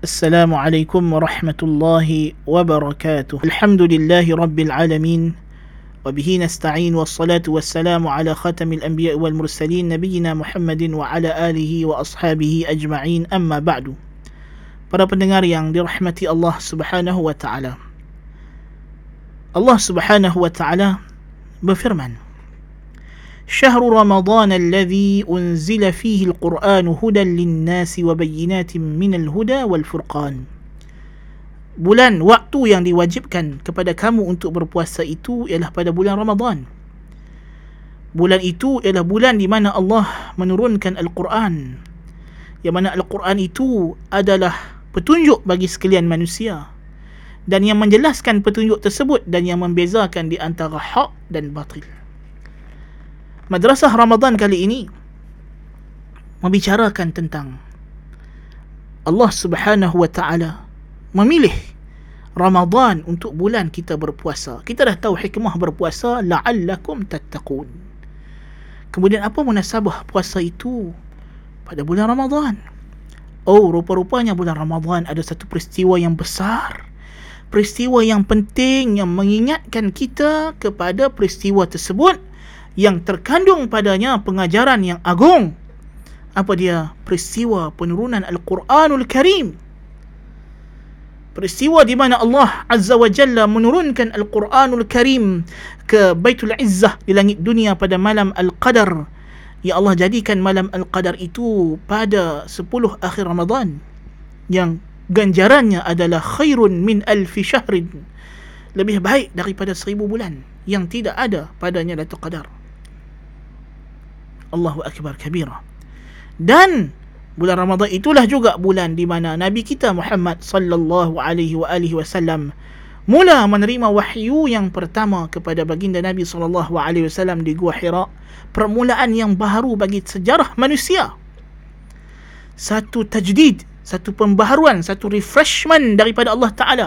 السلام عليكم ورحمة الله وبركاته الحمد لله رب العالمين وبه نستعين والصلاة والسلام على خاتم الأنبياء والمرسلين نبينا محمد وعلى آله وأصحابه أجمعين أما بعد Para pendengar yang dirahmati Allah Subhanahu wa taala. Allah Subhanahu wa taala berfirman شهر رمضان الذي أنزل فيه القرآن هدى للناس وبينات من الهدى والفرقان Bulan waktu yang diwajibkan kepada kamu untuk berpuasa itu ialah pada bulan Ramadan. Bulan itu ialah bulan di mana Allah menurunkan Al-Quran. Yang mana Al-Quran itu adalah petunjuk bagi sekalian manusia dan yang menjelaskan petunjuk tersebut dan yang membezakan di antara hak dan batil. Madrasah Ramadan kali ini membicarakan tentang Allah Subhanahu wa taala memilih Ramadan untuk bulan kita berpuasa. Kita dah tahu hikmah berpuasa la'allakum tattaqun. Kemudian apa munasabah puasa itu pada bulan Ramadan? Oh, rupa-rupanya bulan Ramadan ada satu peristiwa yang besar. Peristiwa yang penting yang mengingatkan kita kepada peristiwa tersebut yang terkandung padanya pengajaran yang agung. Apa dia? Peristiwa penurunan Al-Quranul Karim. Peristiwa di mana Allah Azza wa Jalla menurunkan Al-Quranul Karim ke Baitul Izzah di langit dunia pada malam Al-Qadar. Ya Allah jadikan malam Al-Qadar itu pada 10 akhir Ramadan yang ganjarannya adalah khairun min alfi syahrin. Lebih baik daripada seribu bulan yang tidak ada padanya Lailatul Qadar. Allahu Akbar kabira. Dan bulan Ramadan itulah juga bulan di mana Nabi kita Muhammad sallallahu alaihi wa alihi wasallam mula menerima wahyu yang pertama kepada baginda Nabi sallallahu alaihi wasallam di Gua Hira, permulaan yang baru bagi sejarah manusia. Satu tajdid, satu pembaharuan, satu refreshment daripada Allah Taala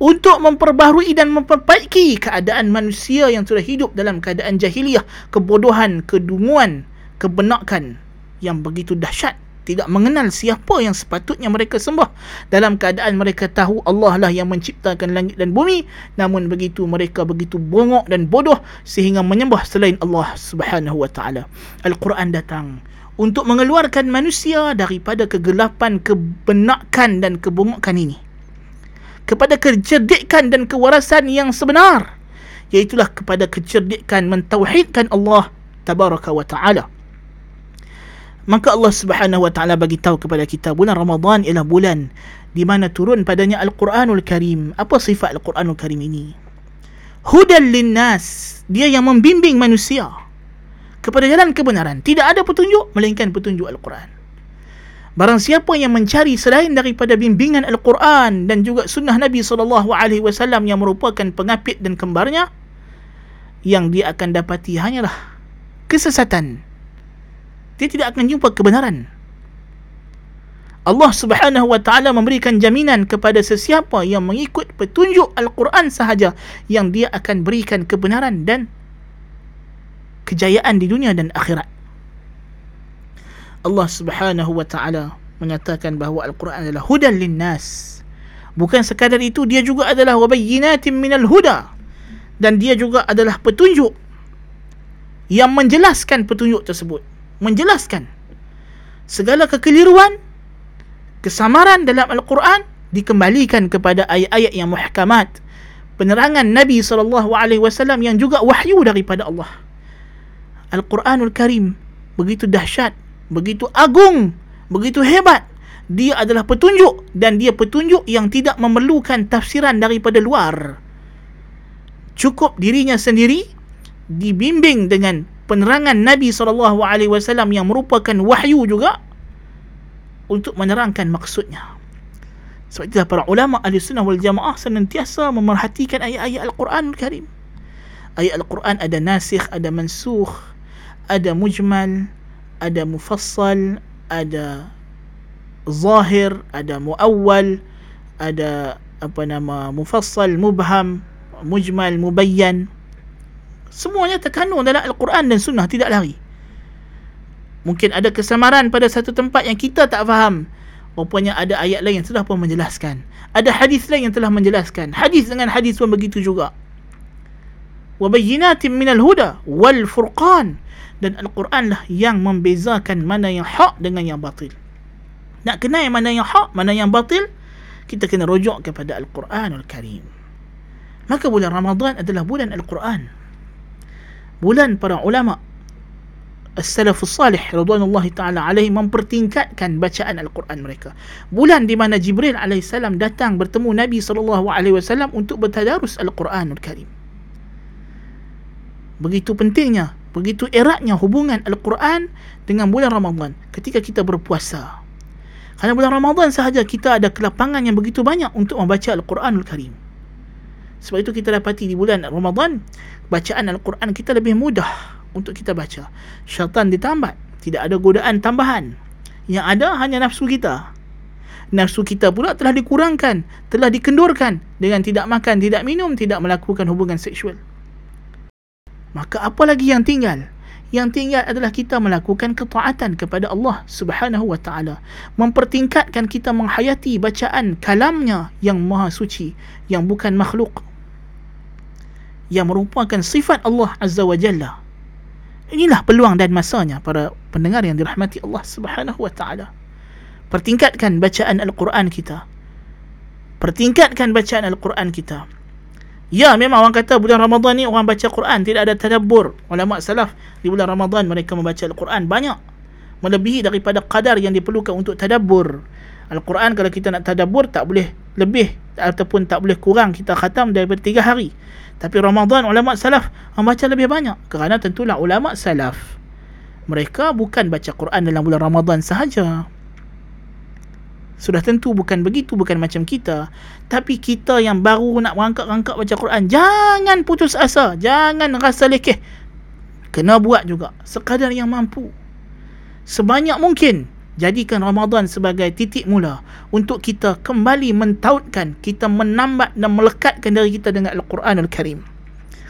untuk memperbaharui dan memperbaiki keadaan manusia yang sudah hidup dalam keadaan jahiliyah, kebodohan, kedunguan, kebenakan yang begitu dahsyat tidak mengenal siapa yang sepatutnya mereka sembah. Dalam keadaan mereka tahu Allah lah yang menciptakan langit dan bumi namun begitu mereka begitu bongok dan bodoh sehingga menyembah selain Allah Subhanahu wa taala. Al-Quran datang untuk mengeluarkan manusia daripada kegelapan kebenakan dan kebongokan ini. Kepada kecerdikan dan kewarasan yang sebenar iaitulah kepada kecerdikan mentauhidkan Allah tabaraka wa taala Maka Allah Subhanahu wa taala bagi tahu kepada kita bulan Ramadan ialah bulan di mana turun padanya Al-Quranul Karim. Apa sifat Al-Quranul Karim ini? Hudan linnas. Dia yang membimbing manusia kepada jalan kebenaran. Tidak ada petunjuk melainkan petunjuk Al-Quran. Barang siapa yang mencari selain daripada bimbingan Al-Quran dan juga sunnah Nabi SAW yang merupakan pengapit dan kembarnya, yang dia akan dapati hanyalah kesesatan dia tidak akan jumpa kebenaran. Allah Subhanahu wa taala memberikan jaminan kepada sesiapa yang mengikut petunjuk Al-Quran sahaja yang dia akan berikan kebenaran dan kejayaan di dunia dan akhirat. Allah Subhanahu wa taala menyatakan bahawa Al-Quran adalah hudan linnas. Bukan sekadar itu dia juga adalah wabayyinatin minal huda dan dia juga adalah petunjuk yang menjelaskan petunjuk tersebut menjelaskan segala kekeliruan kesamaran dalam Al-Quran dikembalikan kepada ayat-ayat yang muhkamat penerangan Nabi SAW yang juga wahyu daripada Allah. Al-Quranul Karim begitu dahsyat begitu agung begitu hebat. Dia adalah petunjuk dan dia petunjuk yang tidak memerlukan tafsiran daripada luar. Cukup dirinya sendiri dibimbing dengan penerangan Nabi SAW yang merupakan wahyu juga untuk menerangkan maksudnya. Sebab itulah para ulama ahli sunnah wal jamaah senantiasa memerhatikan ayat-ayat Al-Quran Al-Karim. Ayat Al-Quran ada nasikh, ada mansukh, ada mujmal, ada mufassal, ada zahir, ada muawwal, ada apa nama mufassal, mubham, mujmal, mubayyan. Semuanya terkandung dalam Al-Quran dan Sunnah tidak lari. Mungkin ada kesamaran pada satu tempat yang kita tak faham. rupanya ada ayat lain yang telah pun menjelaskan. Ada hadis lain yang telah menjelaskan. Hadis dengan hadis pun begitu juga. Minal huda wal furqan. Dan Al-Quran lah yang membezakan mana yang hak dengan yang batil. Nak kenal yang mana yang hak mana yang batil kita kena rujuk kepada Al-Quranul Karim. Maka bulan Ramadan adalah bulan Al-Quran bulan para ulama As-Salafus Salih radhiyallahu taala alaihi mempertingkatkan bacaan Al-Quran mereka. Bulan di mana Jibril alaihi salam datang bertemu Nabi sallallahu alaihi wasallam untuk bertadarus Al-Quranul Karim. Begitu pentingnya, begitu eratnya hubungan Al-Quran dengan bulan Ramadan ketika kita berpuasa. Kerana bulan Ramadan sahaja kita ada kelapangan yang begitu banyak untuk membaca Al-Quranul Karim. Sebab itu kita dapati di bulan Ramadan bacaan Al-Quran kita lebih mudah untuk kita baca. Syaitan ditambat. Tidak ada godaan tambahan. Yang ada hanya nafsu kita. Nafsu kita pula telah dikurangkan, telah dikendurkan dengan tidak makan, tidak minum, tidak melakukan hubungan seksual. Maka apa lagi yang tinggal? Yang tinggal adalah kita melakukan ketaatan kepada Allah Subhanahu wa taala, mempertingkatkan kita menghayati bacaan kalamnya yang maha suci, yang bukan makhluk. Yang merupakan sifat Allah Azza wa Jalla. Inilah peluang dan masanya para pendengar yang dirahmati Allah Subhanahu wa taala. Pertingkatkan bacaan Al-Quran kita. Pertingkatkan bacaan Al-Quran kita. Ya, memang orang kata bulan Ramadan ni orang baca Quran, tidak ada tadabbur. Ulama salaf di bulan Ramadan mereka membaca Al-Quran banyak. Melebihi daripada kadar yang diperlukan untuk tadabbur. Al-Quran kalau kita nak tadabbur tak boleh lebih ataupun tak boleh kurang kita khatam daripada tiga hari. Tapi Ramadan ulama salaf membaca lebih banyak kerana tentulah ulama salaf mereka bukan baca Quran dalam bulan Ramadan sahaja. Sudah tentu bukan begitu, bukan macam kita. Tapi kita yang baru nak rangkak-rangkak baca Quran, jangan putus asa, jangan rasa lekeh. Kena buat juga, sekadar yang mampu. Sebanyak mungkin jadikan Ramadan sebagai titik mula untuk kita kembali mentautkan, kita menambah dan melekatkan diri kita dengan Al-Quran Al-Karim.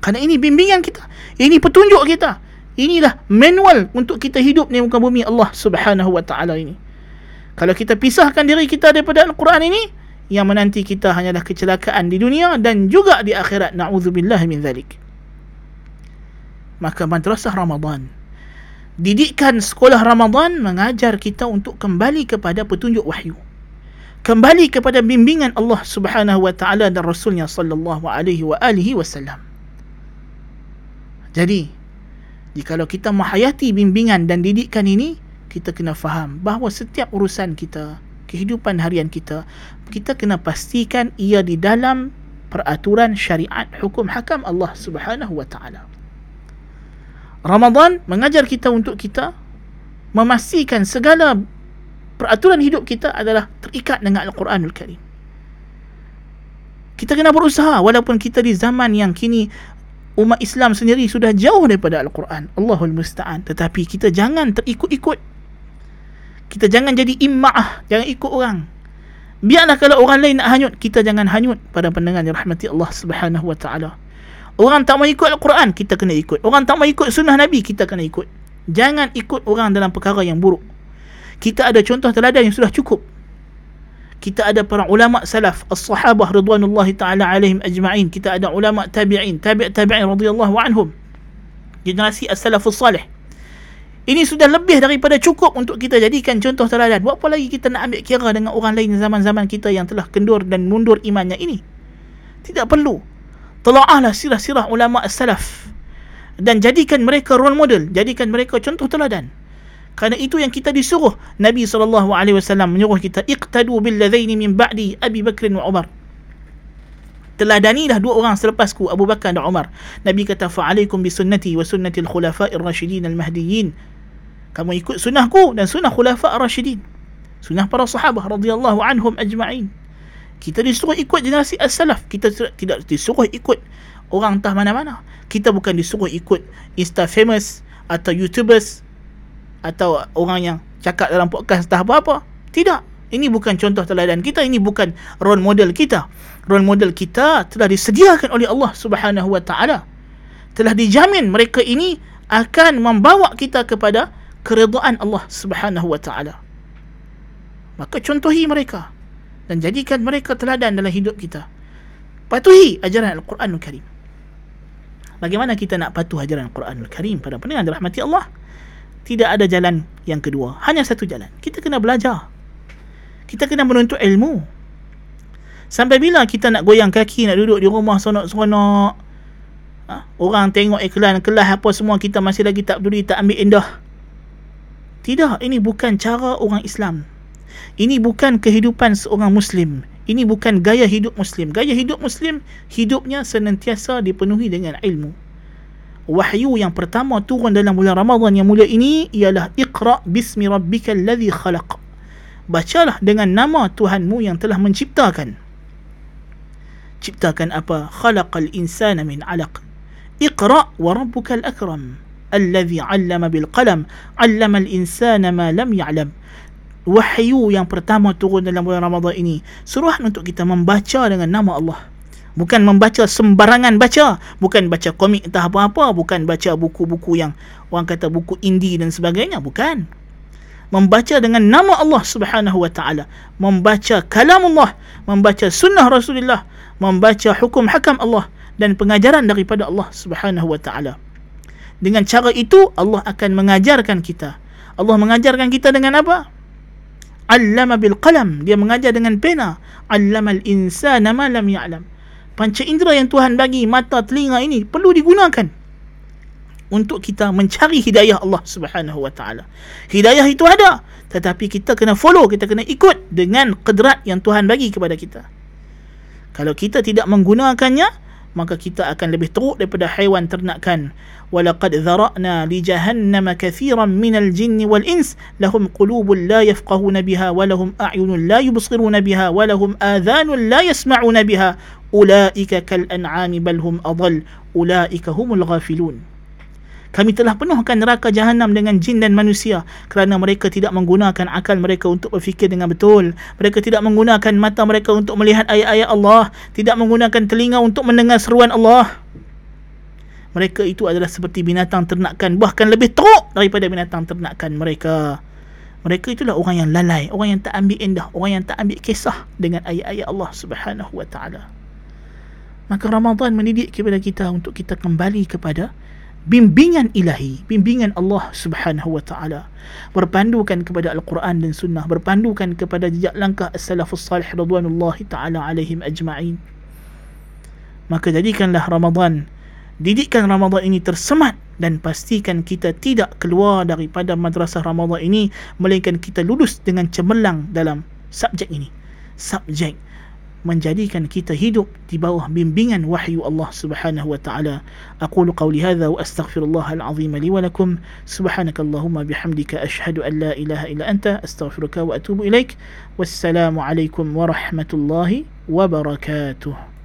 Kerana ini bimbingan kita. Ini petunjuk kita. Inilah manual untuk kita hidup di muka bumi Allah Subhanahu Wa Taala ini. Kalau kita pisahkan diri kita daripada Al-Quran ini, yang menanti kita hanyalah kecelakaan di dunia dan juga di akhirat. Na'udzubillah min zalik. Maka madrasah Ramadan didikan sekolah Ramadan mengajar kita untuk kembali kepada petunjuk wahyu. Kembali kepada bimbingan Allah Subhanahu wa taala dan Rasulnya sallallahu alaihi wa alihi wasallam. Jadi, jikalau kita menghayati bimbingan dan didikan ini, kita kena faham bahawa setiap urusan kita, kehidupan harian kita, kita kena pastikan ia di dalam peraturan syariat hukum hakam Allah Subhanahu wa taala. Ramadan mengajar kita untuk kita memastikan segala peraturan hidup kita adalah terikat dengan Al-Quranul Karim. Kita kena berusaha walaupun kita di zaman yang kini umat Islam sendiri sudah jauh daripada Al-Quran. Allahul Musta'an. Tetapi kita jangan terikut-ikut. Kita jangan jadi imma'ah. Jangan ikut orang. Biarlah kalau orang lain nak hanyut, kita jangan hanyut pada pendengar yang rahmati Allah Subhanahu wa taala. Orang tak mau ikut Al-Quran, kita kena ikut. Orang tak mau ikut sunnah Nabi, kita kena ikut. Jangan ikut orang dalam perkara yang buruk. Kita ada contoh teladan yang sudah cukup. Kita ada para ulama salaf, as-sahabah ridwanullahi ta'ala alaihim ajma'in. Kita ada ulama tabi'in, tabi' tabi'in radhiyallahu anhum. Generasi as-salafus salih. Ini sudah lebih daripada cukup untuk kita jadikan contoh teladan. Buat apa lagi kita nak ambil kira dengan orang lain zaman-zaman kita yang telah kendur dan mundur imannya ini? Tidak perlu tela'ahlah sirah-sirah ulama as-salaf. Dan jadikan mereka role model jadikan mereka contoh teladan. Kerana itu yang kita disuruh Nabi SAW menyuruh kita iqtadu bil ladzaini min ba'di Abi Bakr wa Umar. Teladanilah dua orang selepasku Abu Bakar dan Umar. Nabi kata fa'alaikum bi sunnati wa sunnati al-khulafa'ir rasyidin al-mahdiyyin. Kamu ikut sunnahku dan sunnah khulafa' ar-rasyidin sunnah para sahabah radhiyallahu anhum ajma'in kita disuruh ikut generasi as-salaf. Kita tidak disuruh ikut orang entah mana-mana. Kita bukan disuruh ikut insta famous atau youtubers atau orang yang cakap dalam podcast entah apa-apa. Tidak. Ini bukan contoh teladan kita. Ini bukan role model kita. Role model kita telah disediakan oleh Allah Subhanahu wa taala. Telah dijamin mereka ini akan membawa kita kepada keridaan Allah Subhanahu wa taala. Maka contohi mereka dan jadikan mereka teladan dalam hidup kita. Patuhi ajaran Al-Quranul Karim. Bagaimana kita nak patuh ajaran Al-Quranul Karim pada pendengar dirahmati Allah? Tidak ada jalan yang kedua. Hanya satu jalan. Kita kena belajar. Kita kena menuntut ilmu. Sampai bila kita nak goyang kaki nak duduk di rumah seronok-seronok? Ha? orang tengok iklan kelas apa semua kita masih lagi tak peduli tak ambil indah. Tidak. Ini bukan cara orang Islam ini bukan kehidupan seorang Muslim ini bukan gaya hidup Muslim. Gaya hidup Muslim, hidupnya senantiasa dipenuhi dengan ilmu. Wahyu yang pertama turun dalam bulan Ramadan yang mulia ini ialah Iqra bismi rabbikal ladzi khalaq. Bacalah dengan nama Tuhanmu yang telah menciptakan. Ciptakan apa? Khalaqal insana min 'alaq. Iqra wa rabbukal akram. Alladhi 'allama bil qalam, 'allama al insana ma lam ya'lam wahyu yang pertama turun dalam bulan Ramadan ini suruhan untuk kita membaca dengan nama Allah. Bukan membaca sembarangan baca bukan baca komik entah apa-apa bukan baca buku-buku yang orang kata buku indie dan sebagainya bukan. Membaca dengan nama Allah Subhanahu wa taala membaca kalam Allah membaca sunnah Rasulullah membaca hukum hakam Allah dan pengajaran daripada Allah Subhanahu wa taala. Dengan cara itu Allah akan mengajarkan kita. Allah mengajarkan kita dengan apa allama bil qalam. Dia mengajar dengan pena. Allama al insana ma lam ya'lam. Panca indera yang Tuhan bagi mata telinga ini perlu digunakan untuk kita mencari hidayah Allah Subhanahu wa taala. Hidayah itu ada tetapi kita kena follow kita kena ikut dengan kedrat yang Tuhan bagi kepada kita. Kalau kita tidak menggunakannya maka kita akan lebih teruk daripada haiwan ternakan walaqad dhara'na li jahannam kathiran min al-jinn wal ins. Lahum qulubun la yafqahuna biha wa lahum a'yunun la yubsiruna biha wa lahum adhanun la yasma'una biha. Ulaika kal an'ami bal hum adall. Ulaika humul ghafilun kami telah penuhkan neraka jahanam dengan jin dan manusia kerana mereka tidak menggunakan akal mereka untuk berfikir dengan betul. Mereka tidak menggunakan mata mereka untuk melihat ayat-ayat Allah, tidak menggunakan telinga untuk mendengar seruan Allah. Mereka itu adalah seperti binatang ternakan, bahkan lebih teruk daripada binatang ternakan mereka. Mereka itulah orang yang lalai, orang yang tak ambil indah, orang yang tak ambil kisah dengan ayat-ayat Allah Subhanahu wa taala. Maka Ramadan mendidik kepada kita untuk kita kembali kepada bimbingan ilahi, bimbingan Allah Subhanahu wa taala. Berpandukan kepada Al-Quran dan Sunnah, berpandukan kepada jejak langkah as-salafus salih radhwanullahi taala alaihim ajma'in. Maka jadikanlah Ramadan didikkan Ramadan ini tersemat dan pastikan kita tidak keluar daripada madrasah Ramadan ini melainkan kita lulus dengan cemerlang dalam subjek ini. Subjek menjadikan kita hidup di bawah bimbingan wahyu Allah Subhanahu wa taala. Aqulu qawli hadha wa astaghfirullah al-azim li wa lakum. Subhanakallahumma bihamdika ashhadu an la ilaha illa anta astaghfiruka wa atubu ilaik. Wassalamu alaikum warahmatullahi wabarakatuh.